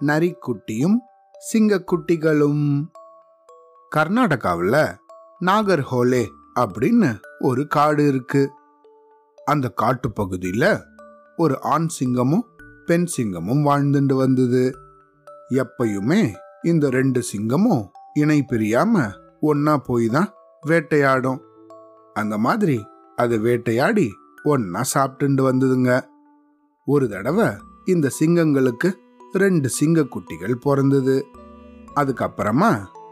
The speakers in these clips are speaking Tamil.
நரிக்குட்டியும் சிங்கக்குட்டிகளும். கர்நாடகாவில் நாகர்ஹோலே அப்படின்னு ஒரு காடு இருக்கு. அந்த காட்டு பகுதியில் ஒரு ஆண் சிங்கமும் பெண் சிங்கமும் வாழ்ந்துட்டு வந்தது. எப்பயுமே இந்த ரெண்டு சிங்கமும் இணை பிரியாம ஒன்னா போய் தான் வேட்டையாடும். அந்த மாதிரி அது வேட்டையாடி ஒன்னா சாப்பிட்டுண்டு வந்ததுங்க. ஒரு தடவை இந்த சிங்கங்களுக்கு ரெண்டு சிங்கக்குட்டிகள் பிறந்தது. அதுக்கப்புறமா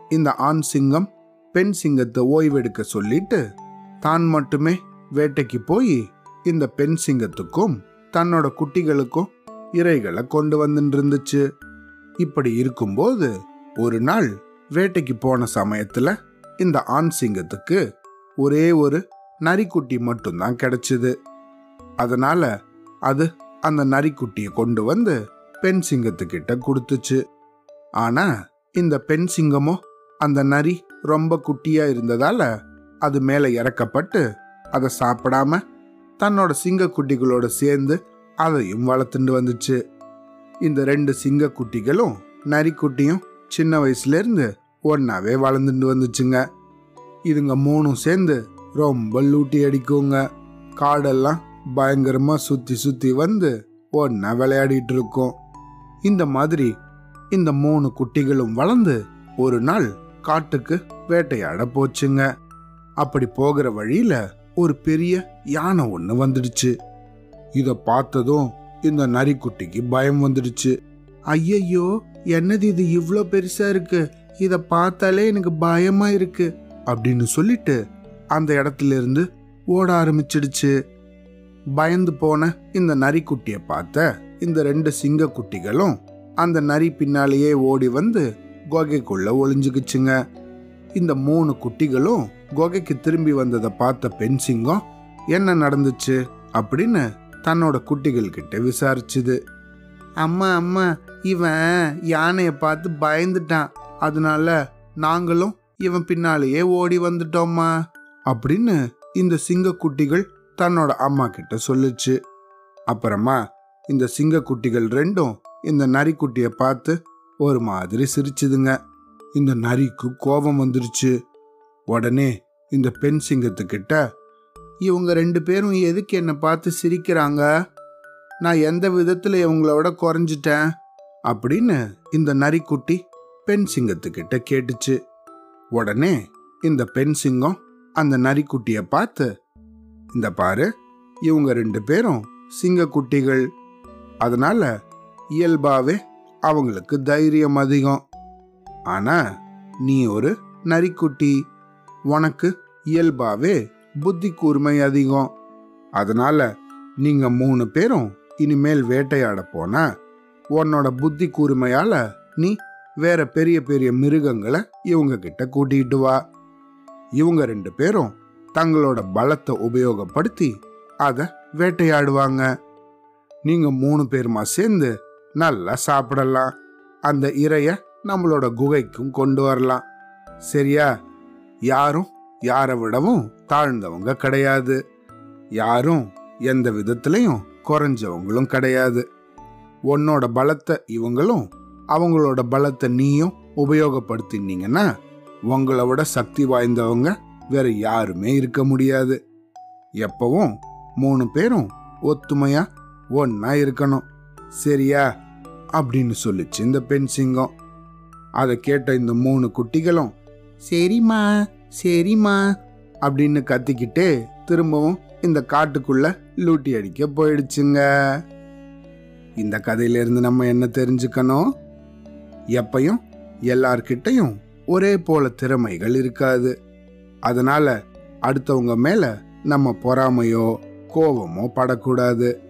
இந்த ஆண் சிங்கம் பெண் சிங்கத்தை ஓய்வெடுக்க சொல்லிட்டு தான் மட்டுமே வேட்டைக்கு போய் இந்த பெண் சிங்கத்துக்கும் தன்னோட குட்டிகளுக்கும் இறைகளை கொண்டு வந்துட்டு இருந்துச்சு இப்படி இருக்கும்போது ஒரு நாள் வேட்டைக்கு போன சமயத்துல இந்த ஆண் சிங்கத்துக்கு ஒரே ஒரு நரிக்குட்டி மட்டும்தான் கிடைச்சது. அதனால அது அந்த நரிக்குட்டியை கொண்டு வந்து பெண் சிங்கத்துக்கிட்ட கொடுத்துச்சு. ஆனா இந்த பெண் சிங்கமோ அந்த நரி ரொம்ப குட்டியா இருந்ததால அது மேலே இறக்கப்பட்டு அதை சாப்பிடாம தன்னோட சிங்கக்குட்டிகளோட சேர்ந்து அதையும் வளர்த்துட்டு வந்துச்சு. இந்த ரெண்டு சிங்கக்குட்டிகளும் நரிக்குட்டியும் சின்ன வயசுல இருந்து ஒன்னாவே வளர்ந்துட்டு வந்துச்சுங்க. இதுங்க மூணும் சேர்ந்து ரொம்ப லூட்டி அடிக்குங்க. காடெல்லாம் பயங்கரமாக சுற்றி சுற்றி வந்து ஒன்றா விளையாடிட்டு இருக்கும் இந்த மாதிரி இந்த மூணு குட்டிகளும் வளர்ந்து ஒரு நாள் காட்டுக்கு வேட்டையாட போச்சுங்க. அப்படி போகிற வழியில ஒரு பெரிய யானை ஒன்று வந்துடுச்சு. இதை பார்த்ததும் இந்த நரிக்குட்டிக்கு பயம் வந்துடுச்சு. ஐயையோ என்னது இது இவ்வளோ பெருசா இருக்கு? இதை பார்த்தாலே எனக்கு பயமா இருக்கு. அப்படின்னு சொல்லிட்டு அந்த இடத்துல இருந்து ஓட ஆரம்பிச்சிடுச்சு. பயந்து போன இந்த நரிக்குட்டியை பார்த்த இந்த ரெண்டு சிங்க குட்டிகளும் அந்த நரி பின்னாலேயே ஓடி வந்து குகைக்குள்ள ஒளிஞ்சுக்குச்சுங்க. இந்த மூணு குட்டிகளும் குகைக்கு திரும்பி வந்ததை பார்த்த பெண் சிங்கம் என்ன நடந்துச்சு? அப்படின்னு தன்னோட குட்டிகள் கிட்ட விசாரிச்சுது. அம்மா அம்மா இவன் யானையை பார்த்து பயந்துட்டான். அதனால நாங்களும் இவன் பின்னாலேயே ஓடி வந்துட்டோம்மா. அப்படின்னு இந்த சிங்க குட்டிகள் தன்னோட அம்மா கிட்ட சொல்லுச்சு. அப்புறமா இந்த சிங்க குட்டிகள் ரெண்டும் இந்த நரிக்குட்டியை பார்த்து ஒரு மாதிரி சிரிச்சுதுங்க. இந்த நரிக்கு கோபம் வந்துருச்சு. உடனே இந்த பெண் சிங்கத்துக்கிட்ட இவங்க ரெண்டு பேரும் எதுக்கு என்னை பார்த்து சிரிக்கிறாங்க? நான் எந்த விதத்தில் இவங்களோட குறைஞ்சிட்டேன்? அப்படின்னு இந்த நரிக்குட்டி பெண் சிங்கத்துக்கிட்ட கேட்டுச்சு. உடனே இந்த பெண் சிங்கம் அந்த நரிக்குட்டியை பார்த்து இந்த பாரு இவங்க ரெண்டு பேரும் சிங்கக்குட்டிகள். அதனால இயல்பாவே அவங்களுக்கு தைரியம் அதிகம். ஆனா நீ ஒரு நரிக்குட்டி. உனக்கு இயல்பாவே புத்தி கூர்மை அதிகம். அதனால நீங்க மூணு பேரும் இனிமேல் வேட்டையாட போனா உன்னோட புத்தி கூர்மையால நீ வேற பெரிய பெரிய மிருகங்களை இவங்க கிட்ட கூட்டிட்டு வா. இவங்க ரெண்டு பேரும் தங்களோட பலத்தை உபயோகப்படுத்தி அதை வேட்டையாடுவாங்க. நீங்க மூணு பேருமா சேர்ந்து நல்லா சாப்பிடலாம். அந்த இறைய நம்மளோட குகைக்கும் கொண்டு வரலாம். சரியா? யாரும் யாரை விடவும் தாழ்ந்தவங்க கிடையாது. யாரும் எந்த விதத்திலையும் குறைஞ்சவங்களும் கிடையாது. உன்னோட பலத்தை இவங்களும் அவங்களோட பலத்தை நீயும் உபயோகப்படுத்தினீங்கன்னா உங்களை விட சக்தி வாய்ந்தவங்க வேற யாருமே இருக்க முடியாது. எப்பவும் மூணு பேரும் ஒத்துமையா ஒன்னா இருக்கணும். சரியா? அப்படின்னு சொல்லிச்சு இந்த பெண் சிங்கம். அதை கேட்ட இந்த மூணு குட்டிகளும் சரிம்மா சரிம்மா அப்படின்னு கத்திக்கிட்டே திரும்பவும் இந்த காட்டுக்குள்ள லூட்டி அடிக்க போயிடுச்சுங்க. இந்த கதையிலிருந்து நம்ம என்ன தெரிஞ்சுக்கணும்? எப்பையும் எல்லார்கிட்டையும் ஒரே போல திறமைகள் இருக்காது. அதனால அடுத்தவங்க மேல நம்ம பொறாமையோ கோபமோ படக்கூடாது.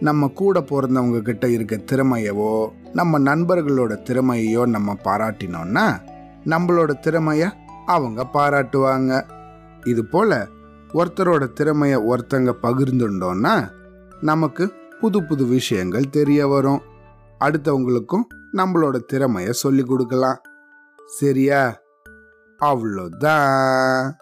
நம்ம கூட பிறந்தவங்க கிட்ட இருக்க திறமையவோ நம்ம நண்பர்களோட திறமையோ நம்ம பாராட்டினோம்னா நம்மளோட திறமைய அவங்க பாராட்டுவாங்க. இது போல ஒருத்தரோட திறமைய ஒருத்தங்க பகிர்ந்துட்டோம்னா நமக்கு புது புது விஷயங்கள் தெரிய வரும். அடுத்தவங்களுக்கும் நம்மளோட திறமைய சொல்லி கொடுக்கலாம். சரியா? Avlodan.